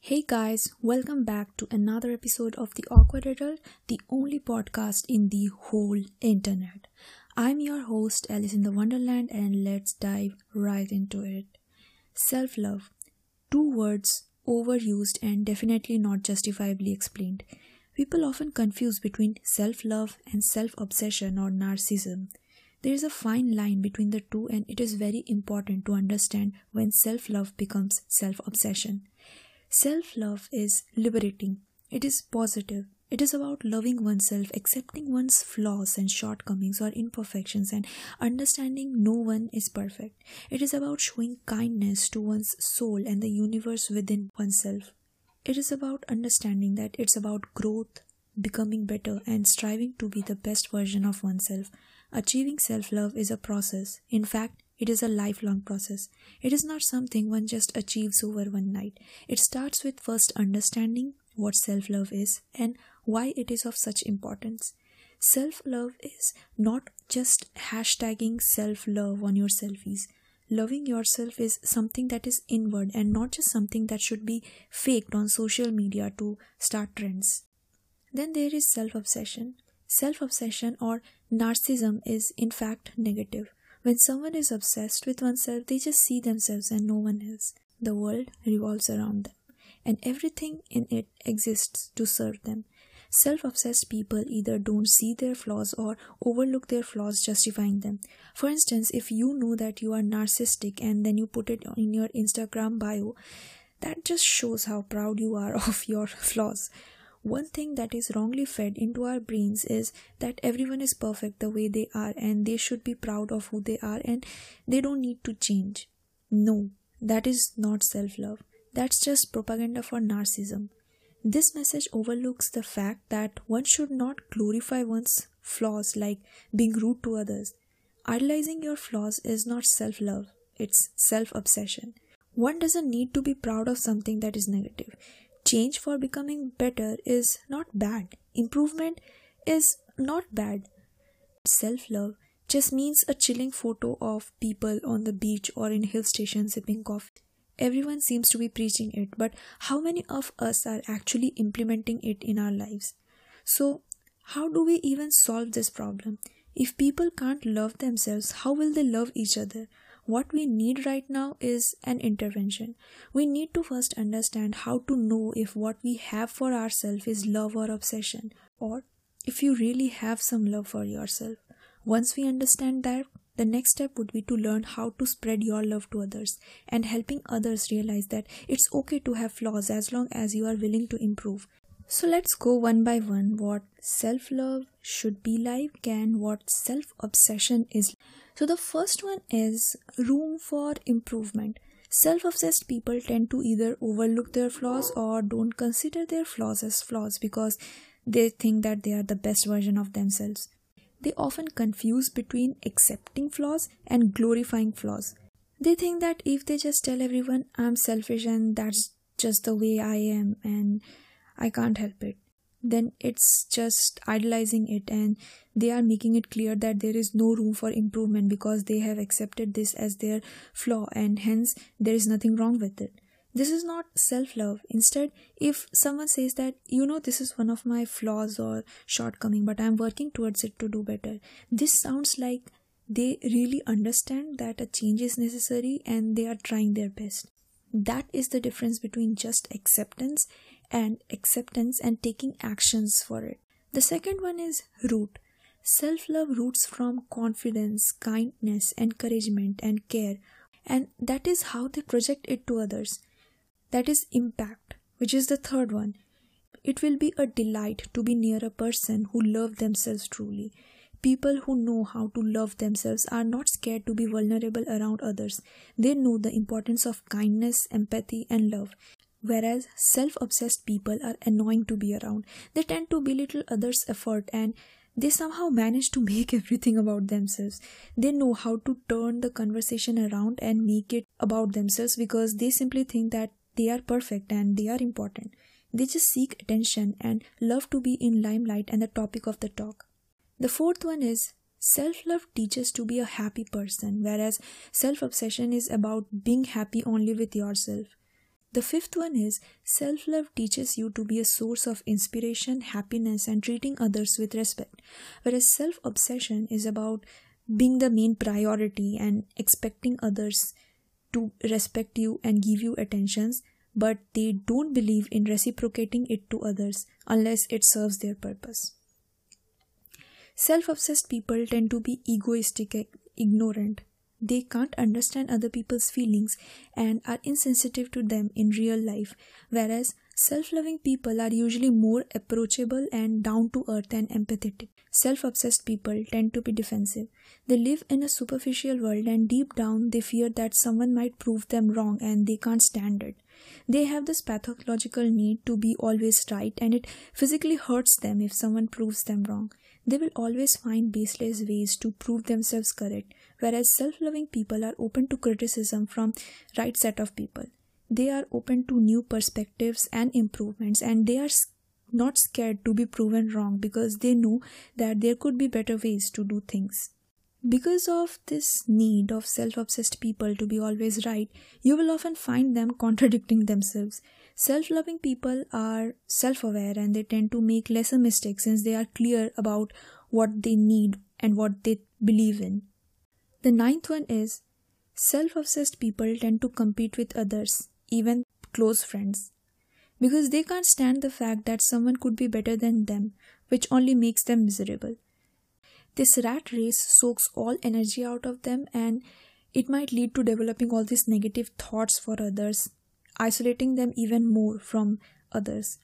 Hey guys, welcome back to another episode of The Awkward Adult, the only podcast in the whole internet. I'm your host, Alice in the Wonderland, and let's dive right into it. Self love. Two words overused and definitely not justifiably explained. People often confuse between self love and self obsession or narcissism. There is a fine line between the two, and it is very important to understand when self love becomes self obsession. Self love is liberating, it is positive, it is about loving oneself, accepting one's flaws and shortcomings or imperfections, and understanding no one is perfect. It is about showing kindness to one's soul and the universe within oneself. It is about understanding that it's about growth, becoming better, and striving to be the best version of oneself. Achieving self love is a process. In fact, it is a lifelong process. It is not something one just achieves over one night. It starts with first understanding what self love is and why it is of such importance. Self love is not just hashtagging self love on your selfies. Loving yourself is something that is inward and not just something that should be faked on social media to start trends. Then there is self obsession. Self obsession or narcissism is in fact negative. When someone is obsessed with oneself, they just see themselves and no one else. The world revolves around them, and everything in it exists to serve them. Self obsessed people either don't see their flaws or overlook their flaws, justifying them. For instance, if you know that you are narcissistic and then you put it in your Instagram bio, that just shows how proud you are of your flaws. One thing that is wrongly fed into our brains is that everyone is perfect the way they are and they should be proud of who they are and they don't need to change. No, that is not self love. That's just propaganda for narcissism. This message overlooks the fact that one should not glorify one's flaws like being rude to others. Idolizing your flaws is not self love, it's self obsession. One doesn't need to be proud of something that is negative. Change for becoming better is not bad, improvement is not bad. Self love just means a chilling photo of people on the beach or in hill station sipping coffee. Everyone seems to be preaching it, but how many of us are actually implementing it in our lives? So, how do we even solve this problem? If people can't love themselves, how will they love each other? What we need right now is an intervention. We need to first understand how to know if what we have for ourselves is love or obsession, or if you really have some love for yourself. Once we understand that, the next step would be to learn how to spread your love to others and helping others realize that it's okay to have flaws as long as you are willing to improve. So let's go one by one what self love should be like and what self obsession is. So the first one is room for improvement. Self obsessed people tend to either overlook their flaws or don't consider their flaws as flaws because they think that they are the best version of themselves they often confuse between accepting flaws and glorifying flaws. They think that if they just tell everyone I'm selfish and that's just the way I am and I can't help it, then it's just idolizing it and they are making it clear that there is no room for improvement because they have accepted this as their flaw and hence there is nothing wrong with it. This is not self love. Instead, if someone says that, you know, this is one of my flaws or shortcoming, but I'm working towards it to do better, this sounds like they really understand that a change is necessary and they are trying their best. That is the difference between just acceptance and acceptance and taking actions for it. The second one is root. Self love roots from confidence, kindness, encouragement, and care, and that is how they project it to others. That is impact, which is the third one. It will be a delight to be near a person who love themselves truly. People who know how to love themselves are not scared to be vulnerable around others. They know the importance of kindness, empathy, and love. Whereas self obsessed people are annoying to be around. They tend to belittle others' effort and they somehow manage to make everything about themselves. They know how to turn the conversation around and make it about themselves because they simply think that they are perfect and they are important. They just seek attention and love to be in limelight and the topic of the talk. The fourth one is self love teaches to be a happy person, whereas self obsession is about being happy only with yourself. The fifth one is self love teaches you to be a source of inspiration, happiness, and treating others with respect, whereas self obsession is about being the main priority and expecting others to respect you and give you attentions, but they don't believe in reciprocating it to others unless it serves their purpose. Self obsessed people tend to be egoistic, ignorant. They can't understand other people's feelings and are insensitive to them in real life, whereas self loving people are usually more approachable and down to earth and empathetic. Self obsessed people tend to be defensive. They live in a superficial world and deep down they fear that someone might prove them wrong and they can't stand it. They have this pathological need to be always right and it physically hurts them if someone proves them wrong. They will always find baseless ways to prove themselves correct, whereas self-loving people are open to criticism from right set of people. They are open to new perspectives and improvements and they are not scared to be proven wrong because they know that there could be better ways to do things. Because of this need of self obsessed people to be always right, you will often find them contradicting themselves. Self loving people are self aware and they tend to make lesser mistakes since they are clear about what they need and what they believe in. The ninth one is self obsessed people tend to compete with others, even close friends, because they can't stand the fact that someone could be better than them, which only makes them miserable. This rat race soaks all energy out of them and it might lead to developing all these negative thoughts for others isolating them even more from others.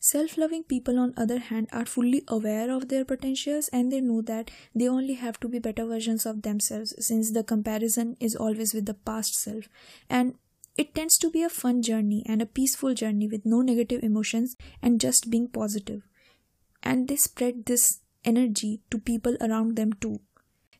Self loving people, on other hand, are fully aware of their potentials and they know that they only have to be better versions of themselves since the comparison is always with the past self. And it tends to be a fun journey and a peaceful journey with no negative emotions and just being positive. And they spread this energy to people around them too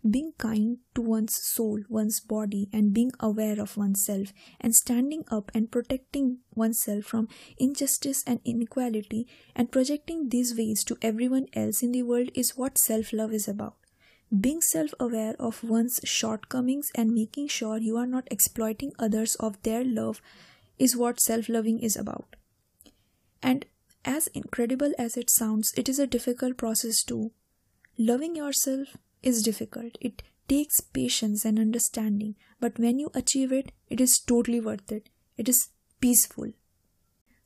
being kind to one's soul, one's body, and being aware of oneself, and standing up and protecting oneself from injustice and inequality, and projecting these ways to everyone else in the world is what self love is about. Being self aware of one's shortcomings and making sure you are not exploiting others of their love is what self loving is about. And as incredible as it sounds, it is a difficult process too. Loving yourself is difficult. It takes patience and understanding, but when you achieve it, it is totally worth it. It is peaceful.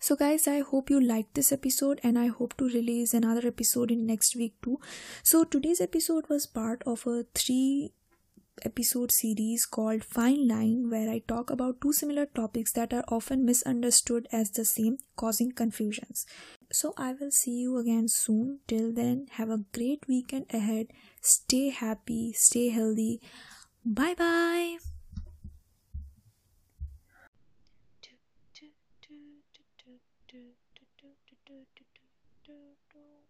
So guys, I hope you liked this episode and I hope to release another episode in next week too. So today's episode was part of a 3 episode series called Fine Line where I talk about two similar topics that are often misunderstood as the same, causing confusions. So I will see you again soon. Till then, have a great weekend ahead. Stay happy, stay healthy. Bye bye. Wow,